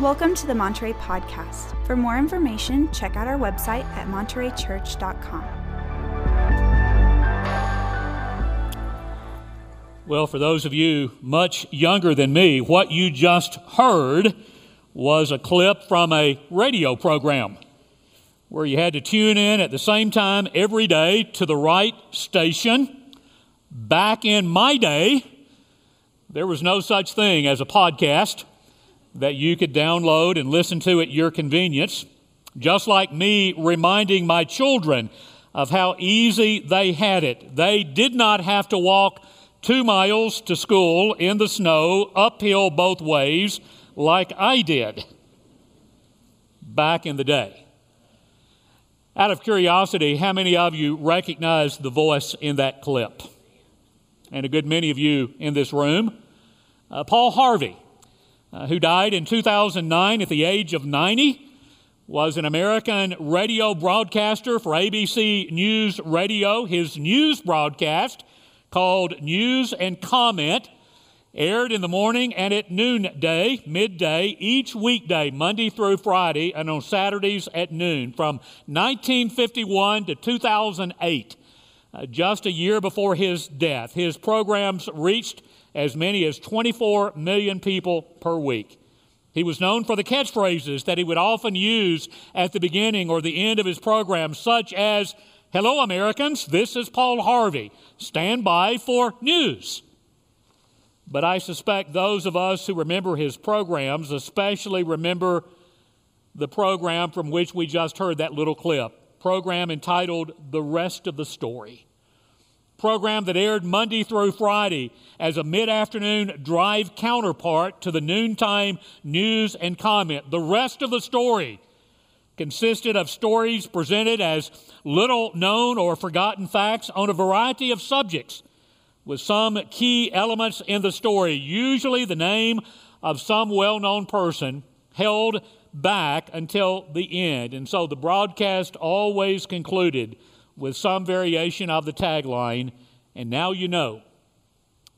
Welcome to the Monterey Podcast. For more information, check out our website at montereychurch.com. Well, for those of you much younger than me, what you just heard was a clip from a radio program where you had to tune in at the same time every day to the right station. Back in my day, there was no such thing as a podcast that you could download and listen to at your convenience. Just like me reminding my children of how easy they had it. They did not have to walk two miles to school in the snow, uphill both ways, like I did back in the day. Out of curiosity, how many of you recognize the voice in that clip? And a good many of you in this room. Uh, Paul Harvey, uh, who died in 2009 at the age of 90, was an American radio broadcaster for ABC News Radio. His news broadcast, called News and Comment, aired in the morning and at noonday, midday, each weekday, Monday through Friday, and on Saturdays at noon from 1951 to 2008, uh, just a year before his death. His programs reached as many as 24 million people per week. He was known for the catchphrases that he would often use at the beginning or the end of his program, such as, Hello, Americans, this is Paul Harvey. Stand by for news. But I suspect those of us who remember his programs, especially remember the program from which we just heard that little clip, program entitled The Rest of the Story. Program that aired Monday through Friday as a mid afternoon drive counterpart to the noontime news and comment. The rest of the story consisted of stories presented as little known or forgotten facts on a variety of subjects with some key elements in the story, usually the name of some well known person held back until the end. And so the broadcast always concluded with some variation of the tagline, and now you know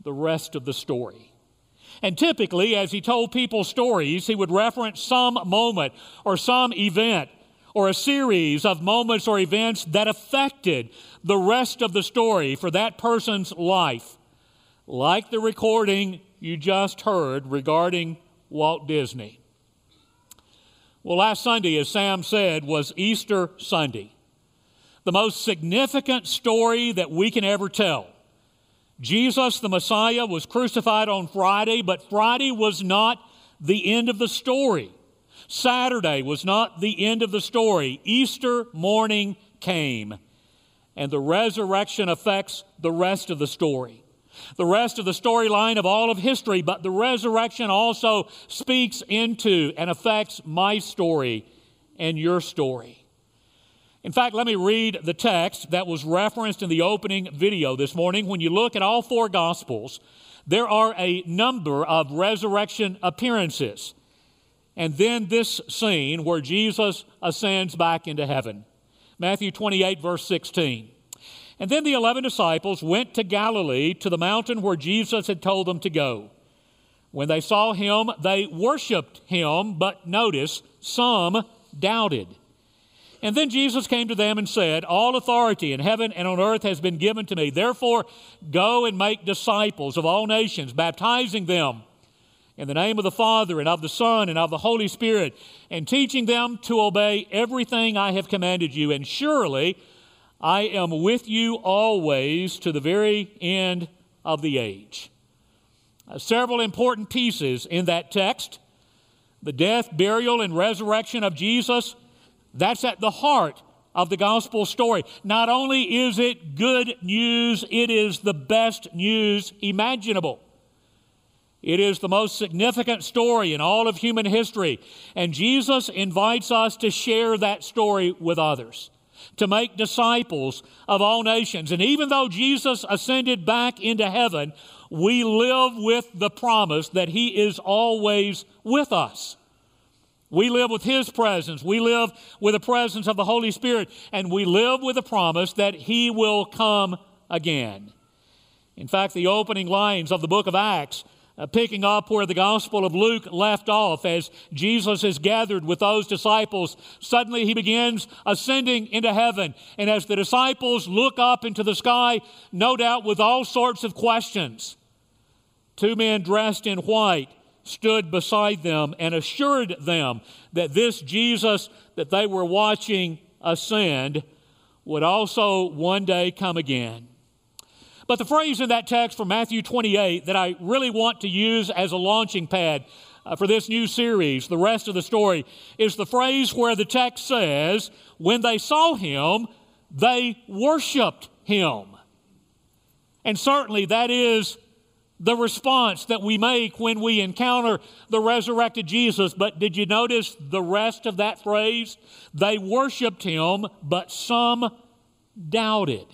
the rest of the story. And typically, as he told people stories, he would reference some moment or some event or a series of moments or events that affected the rest of the story for that person's life, like the recording you just heard regarding Walt Disney. Well, last Sunday, as Sam said, was Easter Sunday, the most significant story that we can ever tell. Jesus, the Messiah, was crucified on Friday, but Friday was not the end of the story. Saturday was not the end of the story. Easter morning came, and the resurrection affects the rest of the story. The rest of the storyline of all of history, but the resurrection also speaks into and affects my story and your story. In fact, let me read the text that was referenced in the opening video this morning. When you look at all four Gospels, there are a number of resurrection appearances. And then this scene where Jesus ascends back into heaven. Matthew 28, verse 16. And then the eleven disciples went to Galilee to the mountain where Jesus had told them to go. When they saw him, they worshiped him, but notice, some doubted. And then Jesus came to them and said, All authority in heaven and on earth has been given to me. Therefore, go and make disciples of all nations, baptizing them in the name of the Father and of the Son and of the Holy Spirit, and teaching them to obey everything I have commanded you. And surely I am with you always to the very end of the age. Uh, several important pieces in that text the death, burial, and resurrection of Jesus that's at the heart of the gospel story. Not only is it good news, it is the best news imaginable. It is the most significant story in all of human history, and Jesus invites us to share that story with others, to make disciples of all nations. And even though Jesus ascended back into heaven, we live with the promise that He is always with us. We live with His presence. We live with the presence of the Holy Spirit. And we live with the promise that He will come again. In fact, the opening lines of the book of Acts uh, picking up where the Gospel of Luke left off, as Jesus is gathered with those disciples, suddenly he begins ascending into heaven. And as the disciples look up into the sky, no doubt with all sorts of questions, two men dressed in white stood beside them and assured them that this Jesus that they were watching ascend would also one day come again. But the phrase in that text from Matthew 28 that I really want to use as a launching pad uh, for this new series, the rest of the story, is the phrase where the text says, When they saw him, they worshiped him. And certainly that is the response that we make when we encounter the resurrected Jesus. But did you notice the rest of that phrase? They worshiped him, but some doubted.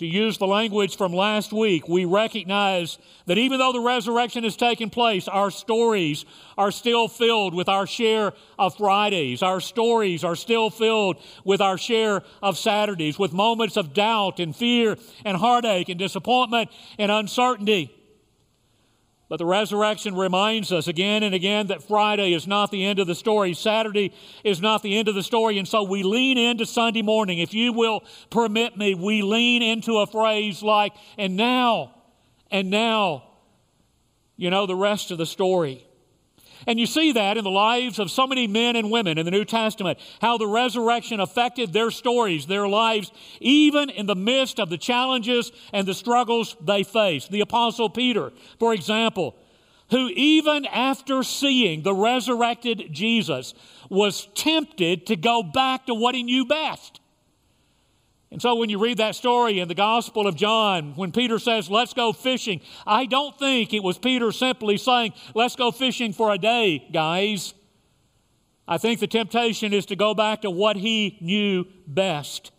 To use the language from last week, we recognize that even though the resurrection has taken place, our stories are still filled with our share of Fridays. Our stories are still filled with our share of Saturdays, with moments of doubt and fear and heartache and disappointment and uncertainty. But the resurrection reminds us again and again that Friday is not the end of the story. Saturday is not the end of the story. And so we lean into Sunday morning. If you will permit me, we lean into a phrase like, and now, and now, you know, the rest of the story. And you see that in the lives of so many men and women in the New Testament, how the resurrection affected their stories, their lives, even in the midst of the challenges and the struggles they faced. The Apostle Peter, for example, who even after seeing the resurrected Jesus was tempted to go back to what he knew best. And so when you read that story in the Gospel of John, when Peter says, Let's go fishing, I don't think it was Peter simply saying, Let's go fishing for a day, guys. I think the temptation is to go back to what he knew best.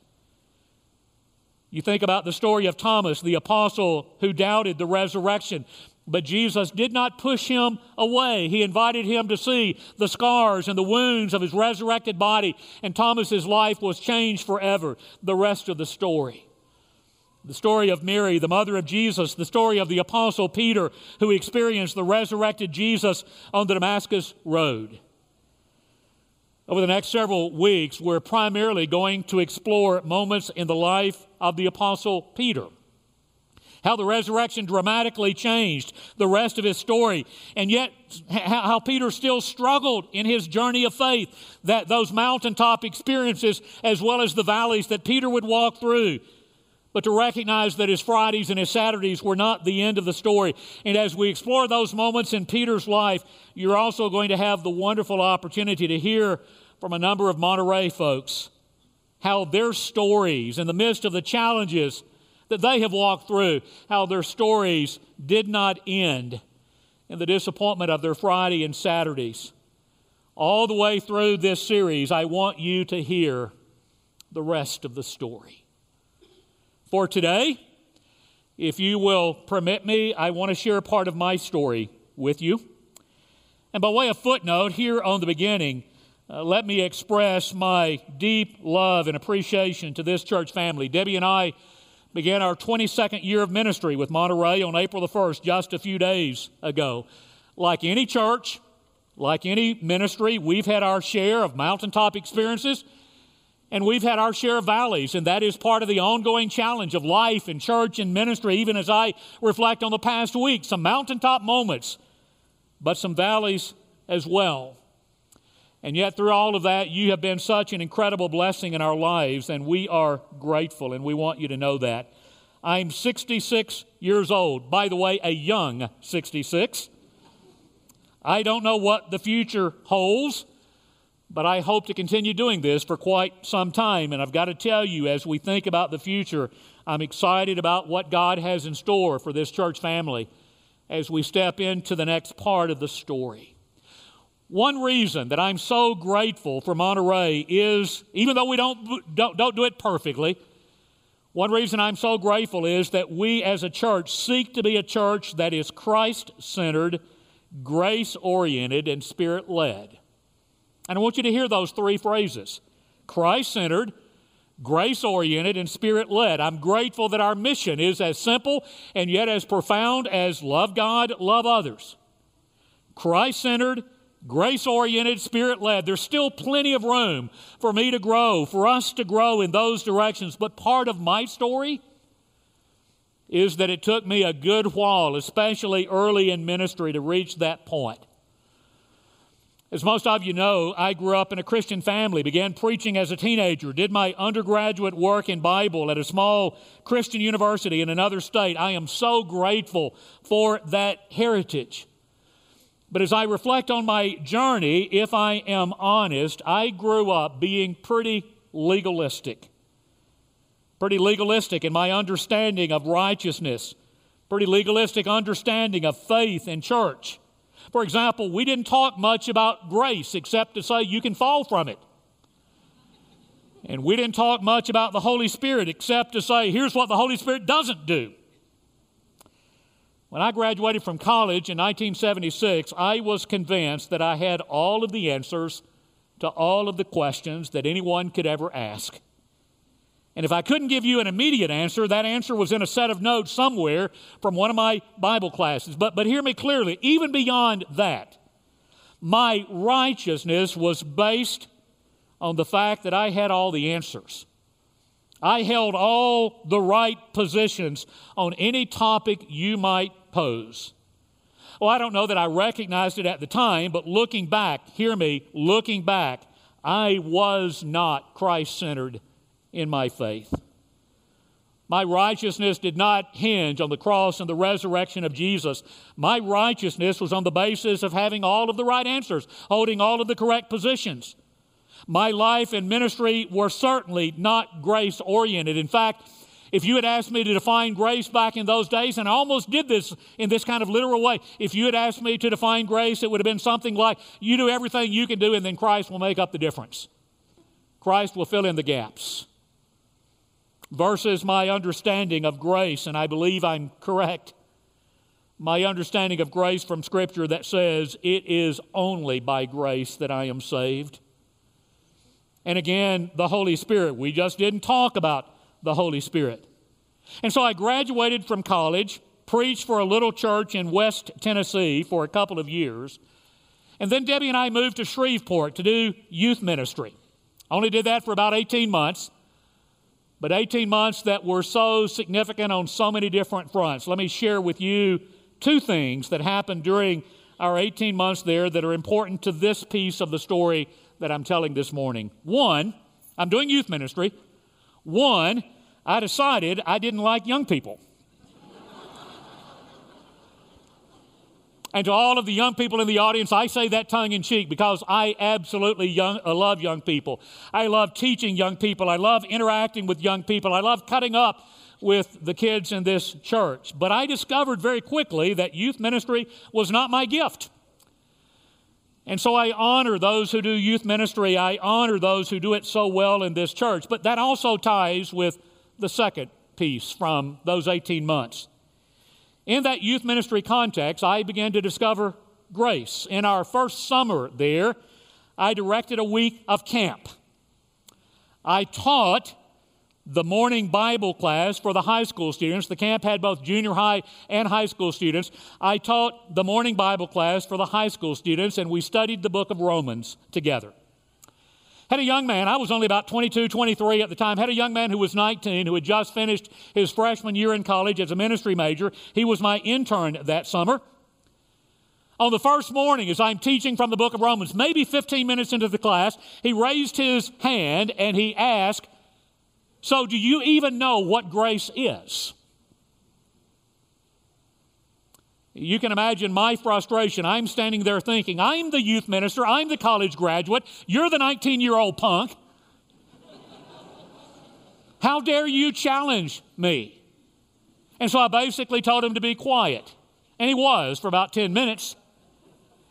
You think about the story of Thomas, the apostle who doubted the resurrection. But Jesus did not push him away. He invited him to see the scars and the wounds of his resurrected body, and Thomas's life was changed forever. The rest of the story. The story of Mary, the mother of Jesus, the story of the apostle Peter, who experienced the resurrected Jesus on the Damascus Road. Over the next several weeks, we're primarily going to explore moments in the life of the apostle Peter how the resurrection dramatically changed the rest of his story, and yet how Peter still struggled in his journey of faith, that those mountaintop experiences as well as the valleys that Peter would walk through. But to recognize that his Fridays and his Saturdays were not the end of the story. And as we explore those moments in Peter's life, you're also going to have the wonderful opportunity to hear from a number of Monterey folks how their stories, in the midst of the challenges that they have walked through, how their stories did not end in the disappointment of their Friday and Saturdays. All the way through this series, I want you to hear the rest of the story. For today, if you will permit me, I want to share part of my story with you. And by way of footnote, here on the beginning, uh, let me express my deep love and appreciation to this church family. Debbie and I began our 22nd year of ministry with Monterey on April the 1st, just a few days ago. Like any church, like any ministry, we've had our share of mountaintop experiences and we've had our share of valleys, and that is part of the ongoing challenge of life and church and ministry, even as I reflect on the past week. Some mountaintop moments, but some valleys as well. And yet, through all of that, you have been such an incredible blessing in our lives, and we are grateful, and we want you to know that. I'm 66 years old. By the way, a young 66. I don't know what the future holds, but I hope to continue doing this for quite some time. And I've got to tell you, as we think about the future, I'm excited about what God has in store for this church family as we step into the next part of the story. One reason that I'm so grateful for Monterey is, even though we don't, don't, don't do it perfectly, one reason I'm so grateful is that we as a church seek to be a church that is Christ centered, grace oriented, and spirit led. And I want you to hear those three phrases Christ centered, grace oriented and spirit led. I'm grateful that our mission is as simple and yet as profound as love God, love others. Christ centered, grace oriented, spirit led. There's still plenty of room for me to grow, for us to grow in those directions. But part of my story is that it took me a good while, especially early in ministry, to reach that point. As most of you know, I grew up in a Christian family, began preaching as a teenager, did my undergraduate work in Bible at a small Christian university in another state. I am so grateful for that heritage. But as I reflect on my journey, if I am honest, I grew up being pretty legalistic. Pretty legalistic in my understanding of righteousness, pretty legalistic understanding of faith and church. For example, we didn't talk much about grace except to say you can fall from it. And we didn't talk much about the Holy Spirit except to say here's what the Holy Spirit doesn't do. When I graduated from college in 1976, I was convinced that I had all of the answers to all of the questions that anyone could ever ask. And if I couldn't give you an immediate answer, that answer was in a set of notes somewhere from one of my Bible classes. But, but hear me clearly, even beyond that, my righteousness was based on the fact that I had all the answers. I held all the right positions on any topic you might pose. Well, oh, I don't know that I recognized it at the time, but looking back, hear me, looking back, I was not Christ centered in my faith. My righteousness did not hinge on the cross and the resurrection of Jesus. My righteousness was on the basis of having all of the right answers, holding all of the correct positions. My life and ministry were certainly not grace oriented. In fact, if you had asked me to define grace back in those days, and I almost did this in this kind of literal way, if you had asked me to define grace, it would have been something like you do everything you can do, and then Christ will make up the difference. Christ will fill in the gaps. Versus my understanding of grace, and I believe I'm correct. My understanding of grace from Scripture that says it is only by grace that I am saved. And again, the Holy Spirit. We just didn't talk about the Holy Spirit. And so I graduated from college, preached for a little church in West Tennessee for a couple of years. And then Debbie and I moved to Shreveport to do youth ministry. I Only did that for about 18 months, but 18 months that were so significant on so many different fronts. Let me share with you two things that happened during our 18 months there that are important to this piece of the story that I'm telling this morning. One, I'm doing youth ministry. One, I decided I didn't like young people. and to all of the young people in the audience, I say that tongue in cheek because I absolutely young, uh, love young people. I love teaching young people. I love interacting with young people. I love cutting up with the kids in this church. But I discovered very quickly that youth ministry was not my gift. And so I honor those who do youth ministry. I honor those who do it so well in this church. But that also ties with the second piece from those 18 months. In that youth ministry context, I began to discover grace. In our first summer there, I directed a week of camp. I taught the morning Bible class for the high school students. The camp had both junior high and high school students. I taught the morning Bible class for the high school students, and we studied the book of Romans together. Had a young man, I was only about 22, 23 at the time, had a young man who was 19 who had just finished his freshman year in college as a ministry major. He was my intern that summer. On the first morning, as I'm teaching from the book of Romans, maybe 15 minutes into the class, he raised his hand and he asked, so, do you even know what grace is? You can imagine my frustration. I'm standing there thinking, I'm the youth minister, I'm the college graduate, you're the 19 year old punk. How dare you challenge me? And so I basically told him to be quiet. And he was for about 10 minutes.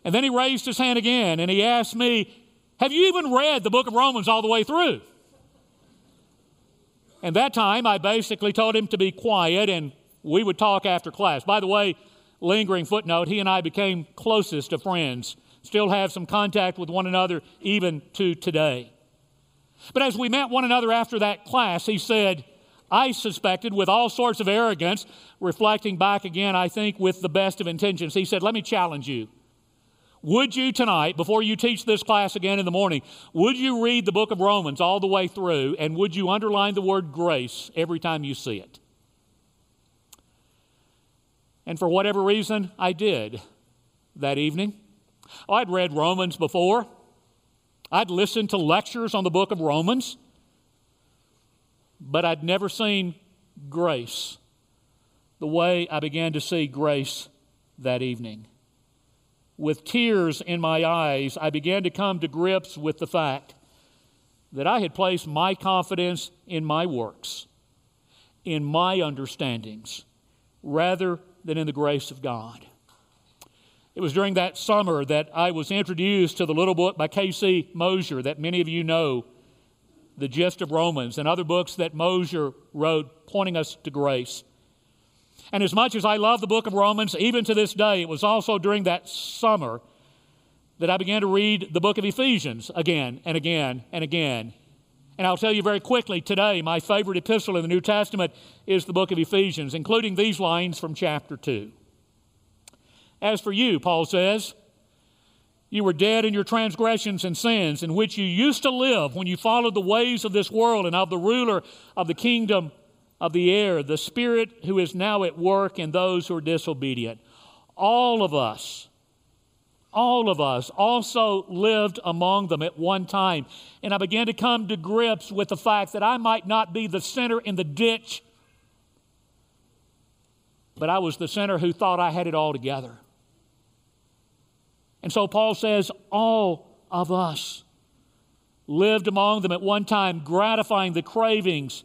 And then he raised his hand again and he asked me, Have you even read the book of Romans all the way through? And that time, I basically told him to be quiet and we would talk after class. By the way, lingering footnote, he and I became closest of friends, still have some contact with one another even to today. But as we met one another after that class, he said, I suspected with all sorts of arrogance, reflecting back again, I think, with the best of intentions. He said, Let me challenge you. Would you tonight, before you teach this class again in the morning, would you read the book of Romans all the way through and would you underline the word grace every time you see it? And for whatever reason, I did that evening. Oh, I'd read Romans before. I'd listened to lectures on the book of Romans, but I'd never seen grace the way I began to see grace that evening. With tears in my eyes, I began to come to grips with the fact that I had placed my confidence in my works, in my understandings, rather than in the grace of God. It was during that summer that I was introduced to the little book by K.C. Moser that many of you know, The Gist of Romans, and other books that Moser wrote pointing us to grace. And as much as I love the book of Romans, even to this day, it was also during that summer that I began to read the book of Ephesians again and again and again. And I'll tell you very quickly today, my favorite epistle in the New Testament is the book of Ephesians, including these lines from chapter 2. As for you, Paul says, you were dead in your transgressions and sins, in which you used to live when you followed the ways of this world and of the ruler of the kingdom of the air, the Spirit who is now at work in those who are disobedient. All of us, all of us also lived among them at one time. And I began to come to grips with the fact that I might not be the sinner in the ditch, but I was the sinner who thought I had it all together. And so Paul says, all of us lived among them at one time, gratifying the cravings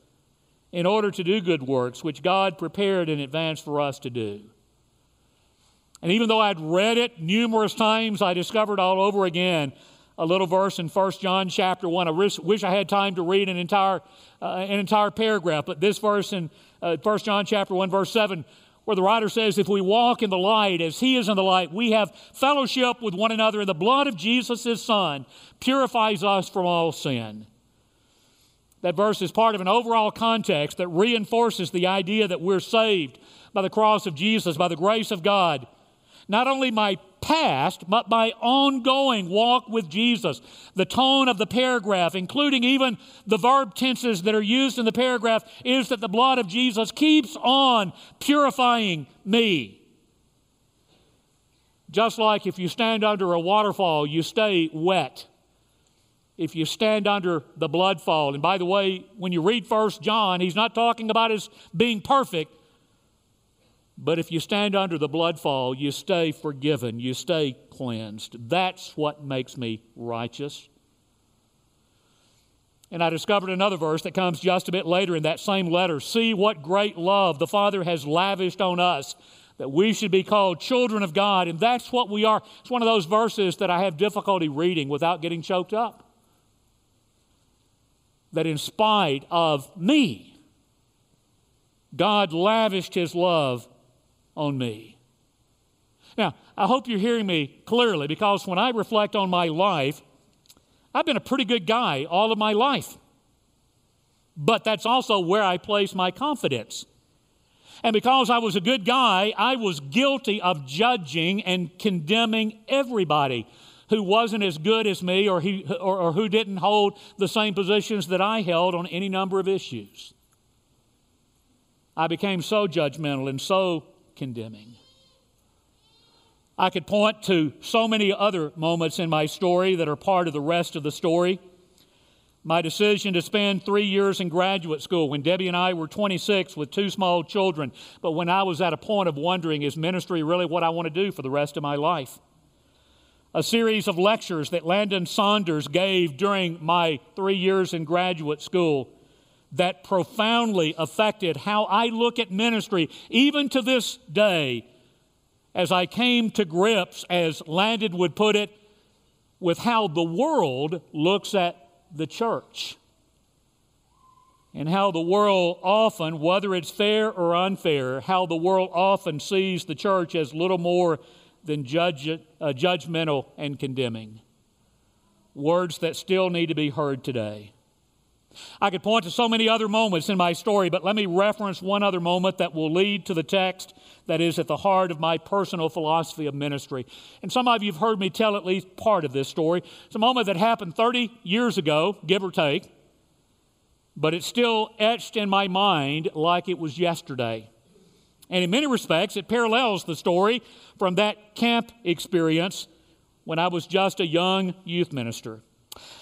in order to do good works, which God prepared in advance for us to do. And even though I'd read it numerous times, I discovered all over again a little verse in 1 John chapter 1. I wish I had time to read an entire, uh, an entire paragraph, but this verse in uh, 1 John chapter 1, verse 7, where the writer says, If we walk in the light as he is in the light, we have fellowship with one another, and the blood of Jesus, his son, purifies us from all sin. That verse is part of an overall context that reinforces the idea that we're saved by the cross of Jesus, by the grace of God. Not only my past, but my ongoing walk with Jesus. The tone of the paragraph, including even the verb tenses that are used in the paragraph, is that the blood of Jesus keeps on purifying me. Just like if you stand under a waterfall, you stay wet if you stand under the blood fall. And by the way, when you read First John, he's not talking about his being perfect. But if you stand under the blood fall, you stay forgiven, you stay cleansed. That's what makes me righteous. And I discovered another verse that comes just a bit later in that same letter. See what great love the Father has lavished on us that we should be called children of God. And that's what we are. It's one of those verses that I have difficulty reading without getting choked up that in spite of me, God lavished his love on me. Now, I hope you're hearing me clearly because when I reflect on my life, I've been a pretty good guy all of my life. But that's also where I place my confidence. And because I was a good guy, I was guilty of judging and condemning everybody who wasn't as good as me or, he, or, or who didn't hold the same positions that I held on any number of issues. I became so judgmental and so condemning. I could point to so many other moments in my story that are part of the rest of the story. My decision to spend three years in graduate school when Debbie and I were 26 with two small children, but when I was at a point of wondering, is ministry really what I want to do for the rest of my life? A series of lectures that Landon Saunders gave during my three years in graduate school that profoundly affected how I look at ministry, even to this day, as I came to grips, as Landon would put it, with how the world looks at the church. And how the world often, whether it's fair or unfair, how the world often sees the church as little more than judge, uh, judgmental and condemning. Words that still need to be heard today. I could point to so many other moments in my story, but let me reference one other moment that will lead to the text that is at the heart of my personal philosophy of ministry. And some of you have heard me tell at least part of this story. It's a moment that happened 30 years ago, give or take, but it's still etched in my mind like it was yesterday. And in many respects, it parallels the story from that camp experience when I was just a young youth minister.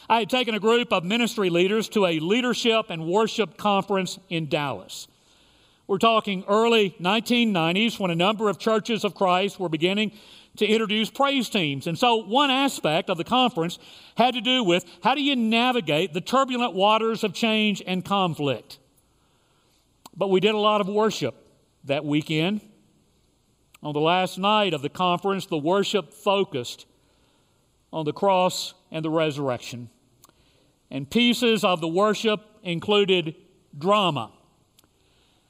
I had taken a group of ministry leaders to a leadership and worship conference in Dallas. We're talking early 1990s when a number of churches of Christ were beginning to introduce praise teams. And so, one aspect of the conference had to do with how do you navigate the turbulent waters of change and conflict. But we did a lot of worship that weekend. On the last night of the conference, the worship focused on the cross and the resurrection. And pieces of the worship included drama,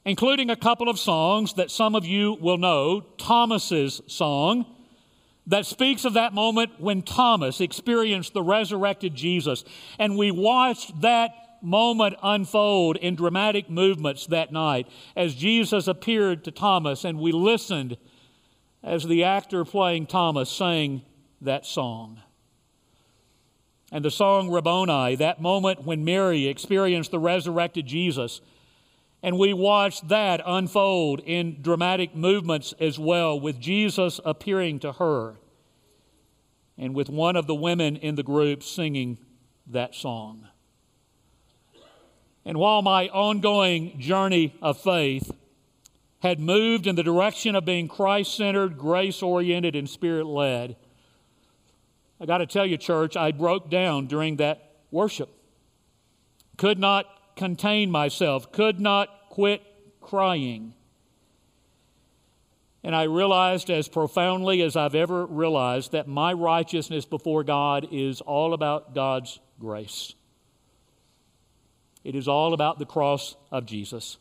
including a couple of songs that some of you will know Thomas's song that speaks of that moment when Thomas experienced the resurrected Jesus. And we watched that moment unfold in dramatic movements that night as Jesus appeared to Thomas, and we listened as the actor playing Thomas sang that song and the song Rabboni, that moment when Mary experienced the resurrected Jesus. And we watched that unfold in dramatic movements as well, with Jesus appearing to her and with one of the women in the group singing that song. And while my ongoing journey of faith had moved in the direction of being Christ centered, grace oriented, and spirit led, I got to tell you, church, I broke down during that worship. Could not contain myself, could not quit crying. And I realized as profoundly as I've ever realized that my righteousness before God is all about God's grace. It is all about the cross of Jesus.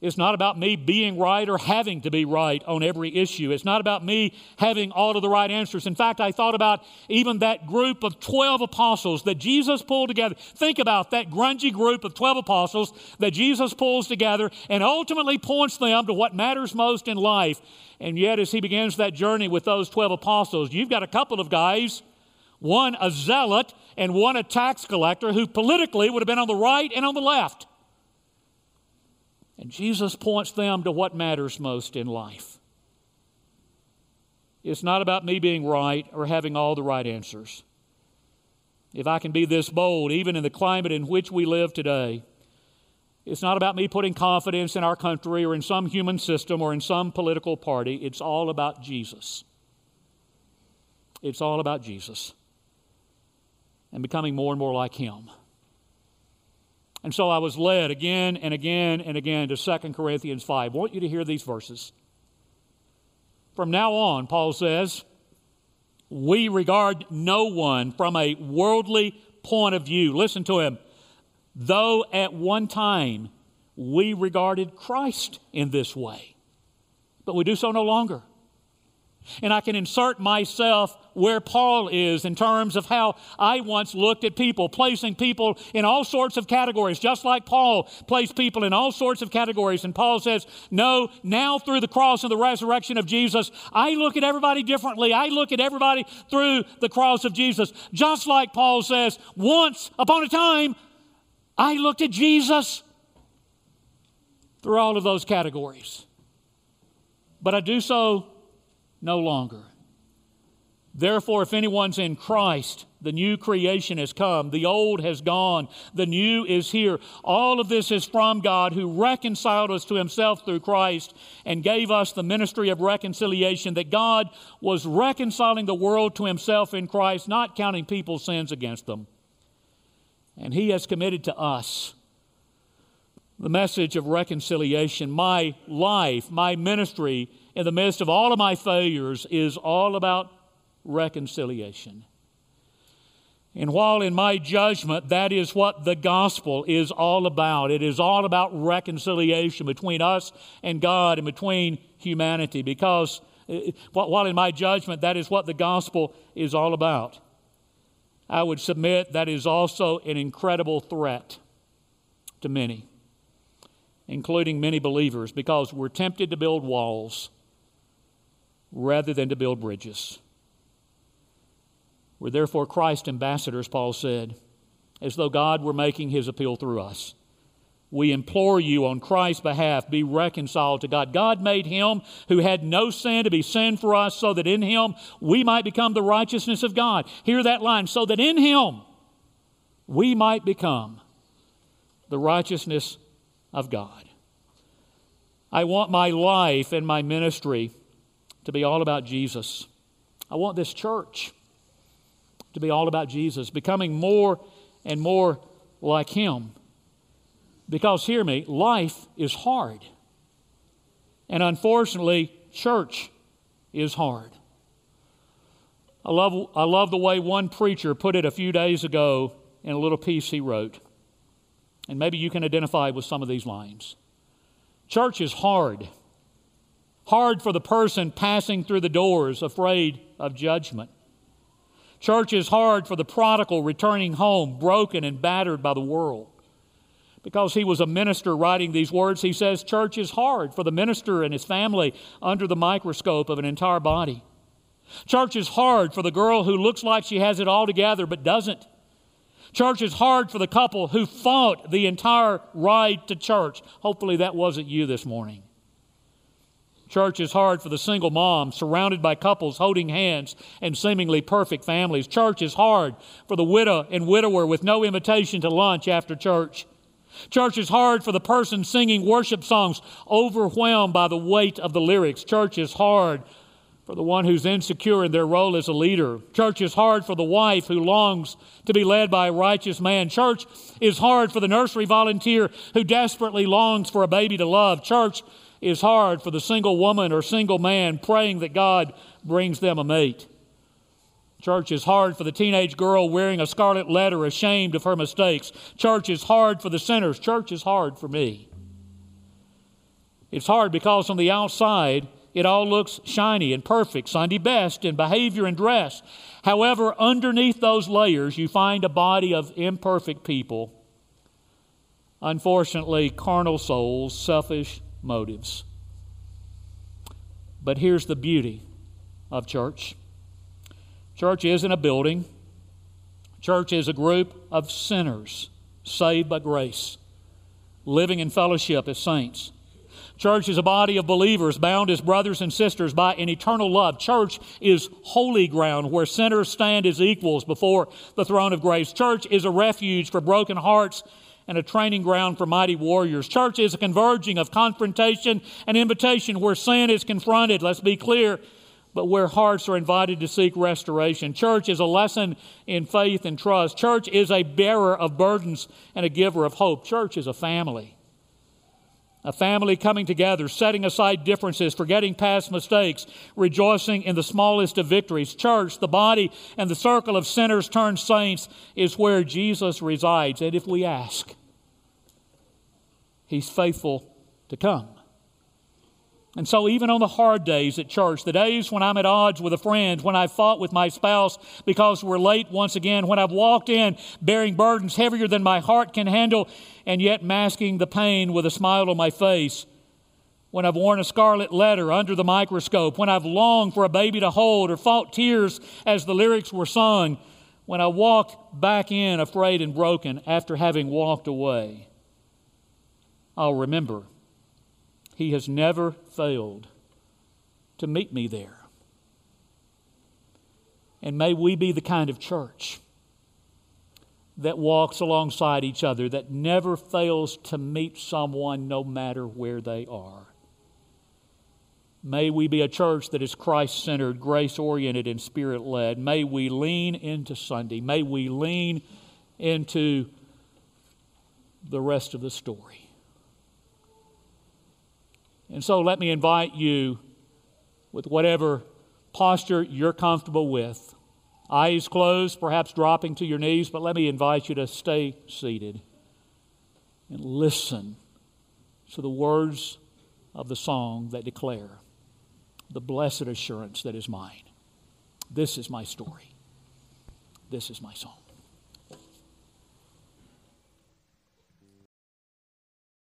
It's not about me being right or having to be right on every issue. It's not about me having all of the right answers. In fact, I thought about even that group of 12 apostles that Jesus pulled together. Think about that grungy group of 12 apostles that Jesus pulls together and ultimately points them to what matters most in life. And yet, as he begins that journey with those 12 apostles, you've got a couple of guys one a zealot and one a tax collector who politically would have been on the right and on the left. And Jesus points them to what matters most in life. It's not about me being right or having all the right answers. If I can be this bold, even in the climate in which we live today, it's not about me putting confidence in our country or in some human system or in some political party. It's all about Jesus. It's all about Jesus and becoming more and more like Him. And so I was led again and again and again to 2 Corinthians 5. I want you to hear these verses. From now on, Paul says, we regard no one from a worldly point of view. Listen to him. Though at one time we regarded Christ in this way, but we do so no longer. And I can insert myself where Paul is in terms of how I once looked at people, placing people in all sorts of categories, just like Paul placed people in all sorts of categories. And Paul says, No, now through the cross and the resurrection of Jesus, I look at everybody differently. I look at everybody through the cross of Jesus. Just like Paul says, Once upon a time, I looked at Jesus through all of those categories. But I do so no longer. Therefore, if anyone's in Christ, the new creation has come. The old has gone. The new is here. All of this is from God who reconciled us to himself through Christ and gave us the ministry of reconciliation. That God was reconciling the world to himself in Christ, not counting people's sins against them. And he has committed to us the message of reconciliation. My life, my ministry, in the midst of all of my failures, is all about reconciliation. And while in my judgment, that is what the gospel is all about, it is all about reconciliation between us and God and between humanity, because uh, while in my judgment, that is what the gospel is all about. I would submit that is also an incredible threat to many, including many believers, because we're tempted to build walls rather than to build bridges. We're therefore Christ ambassadors, Paul said, as though God were making his appeal through us. We implore you on Christ's behalf, be reconciled to God. God made him who had no sin to be sin for us so that in him we might become the righteousness of God. Hear that line so that in him we might become the righteousness of God. I want my life and my ministry to be all about Jesus. I want this church to be all about Jesus, becoming more and more like Him. Because, hear me, life is hard. And unfortunately, church is hard. I love, I love the way one preacher put it a few days ago in a little piece he wrote. And maybe you can identify with some of these lines. Church is hard. Hard for the person passing through the doors, afraid of judgment. Church is hard for the prodigal returning home, broken and battered by the world. Because he was a minister writing these words, he says, Church is hard for the minister and his family under the microscope of an entire body. Church is hard for the girl who looks like she has it all together but doesn't. Church is hard for the couple who fought the entire ride to church. Hopefully, that wasn't you this morning. Church is hard for the single mom surrounded by couples holding hands and seemingly perfect families. Church is hard for the widow and widower with no invitation to lunch after church. Church is hard for the person singing worship songs overwhelmed by the weight of the lyrics. Church is hard for the one who's insecure in their role as a leader. Church is hard for the wife who longs to be led by a righteous man. Church is hard for the nursery volunteer who desperately longs for a baby to love. Church is hard for the single woman or single man praying that God brings them a mate. Church is hard for the teenage girl wearing a scarlet letter, ashamed of her mistakes. Church is hard for the sinners. Church is hard for me. It's hard because on the outside, it all looks shiny and perfect, Sunday best in behavior and dress. However, underneath those layers, you find a body of imperfect people. Unfortunately, carnal souls, selfish, motives. But here's the beauty of church church isn't a building, church is a group of sinners saved by grace, living in fellowship as saints. Church is a body of believers bound as brothers and sisters by an eternal love. Church is holy ground where sinners stand as equals before the throne of grace. Church is a refuge for broken hearts and a training ground for mighty warriors. Church is a converging of confrontation and invitation where sin is confronted, let's be clear, but where hearts are invited to seek restoration. Church is a lesson in faith and trust. Church is a bearer of burdens and a giver of hope. Church is a family. A family coming together, setting aside differences, forgetting past mistakes, rejoicing in the smallest of victories. Church, the body and the circle of sinners turned saints, is where Jesus resides. And if we ask, He's faithful to come. And so, even on the hard days at church, the days when I'm at odds with a friend, when I've fought with my spouse because we're late once again, when I've walked in bearing burdens heavier than my heart can handle, and yet masking the pain with a smile on my face, when I've worn a scarlet letter under the microscope, when I've longed for a baby to hold or fought tears as the lyrics were sung, when I walked back in afraid and broken after having walked away. I'll remember. He has never failed to meet me there. And may we be the kind of church that walks alongside each other, that never fails to meet someone no matter where they are. May we be a church that is Christ centered, grace oriented, and spirit led. May we lean into Sunday. May we lean into the rest of the story. And so let me invite you, with whatever posture you're comfortable with, eyes closed, perhaps dropping to your knees, but let me invite you to stay seated and listen to the words of the song that declare the blessed assurance that is mine. This is my story. This is my song.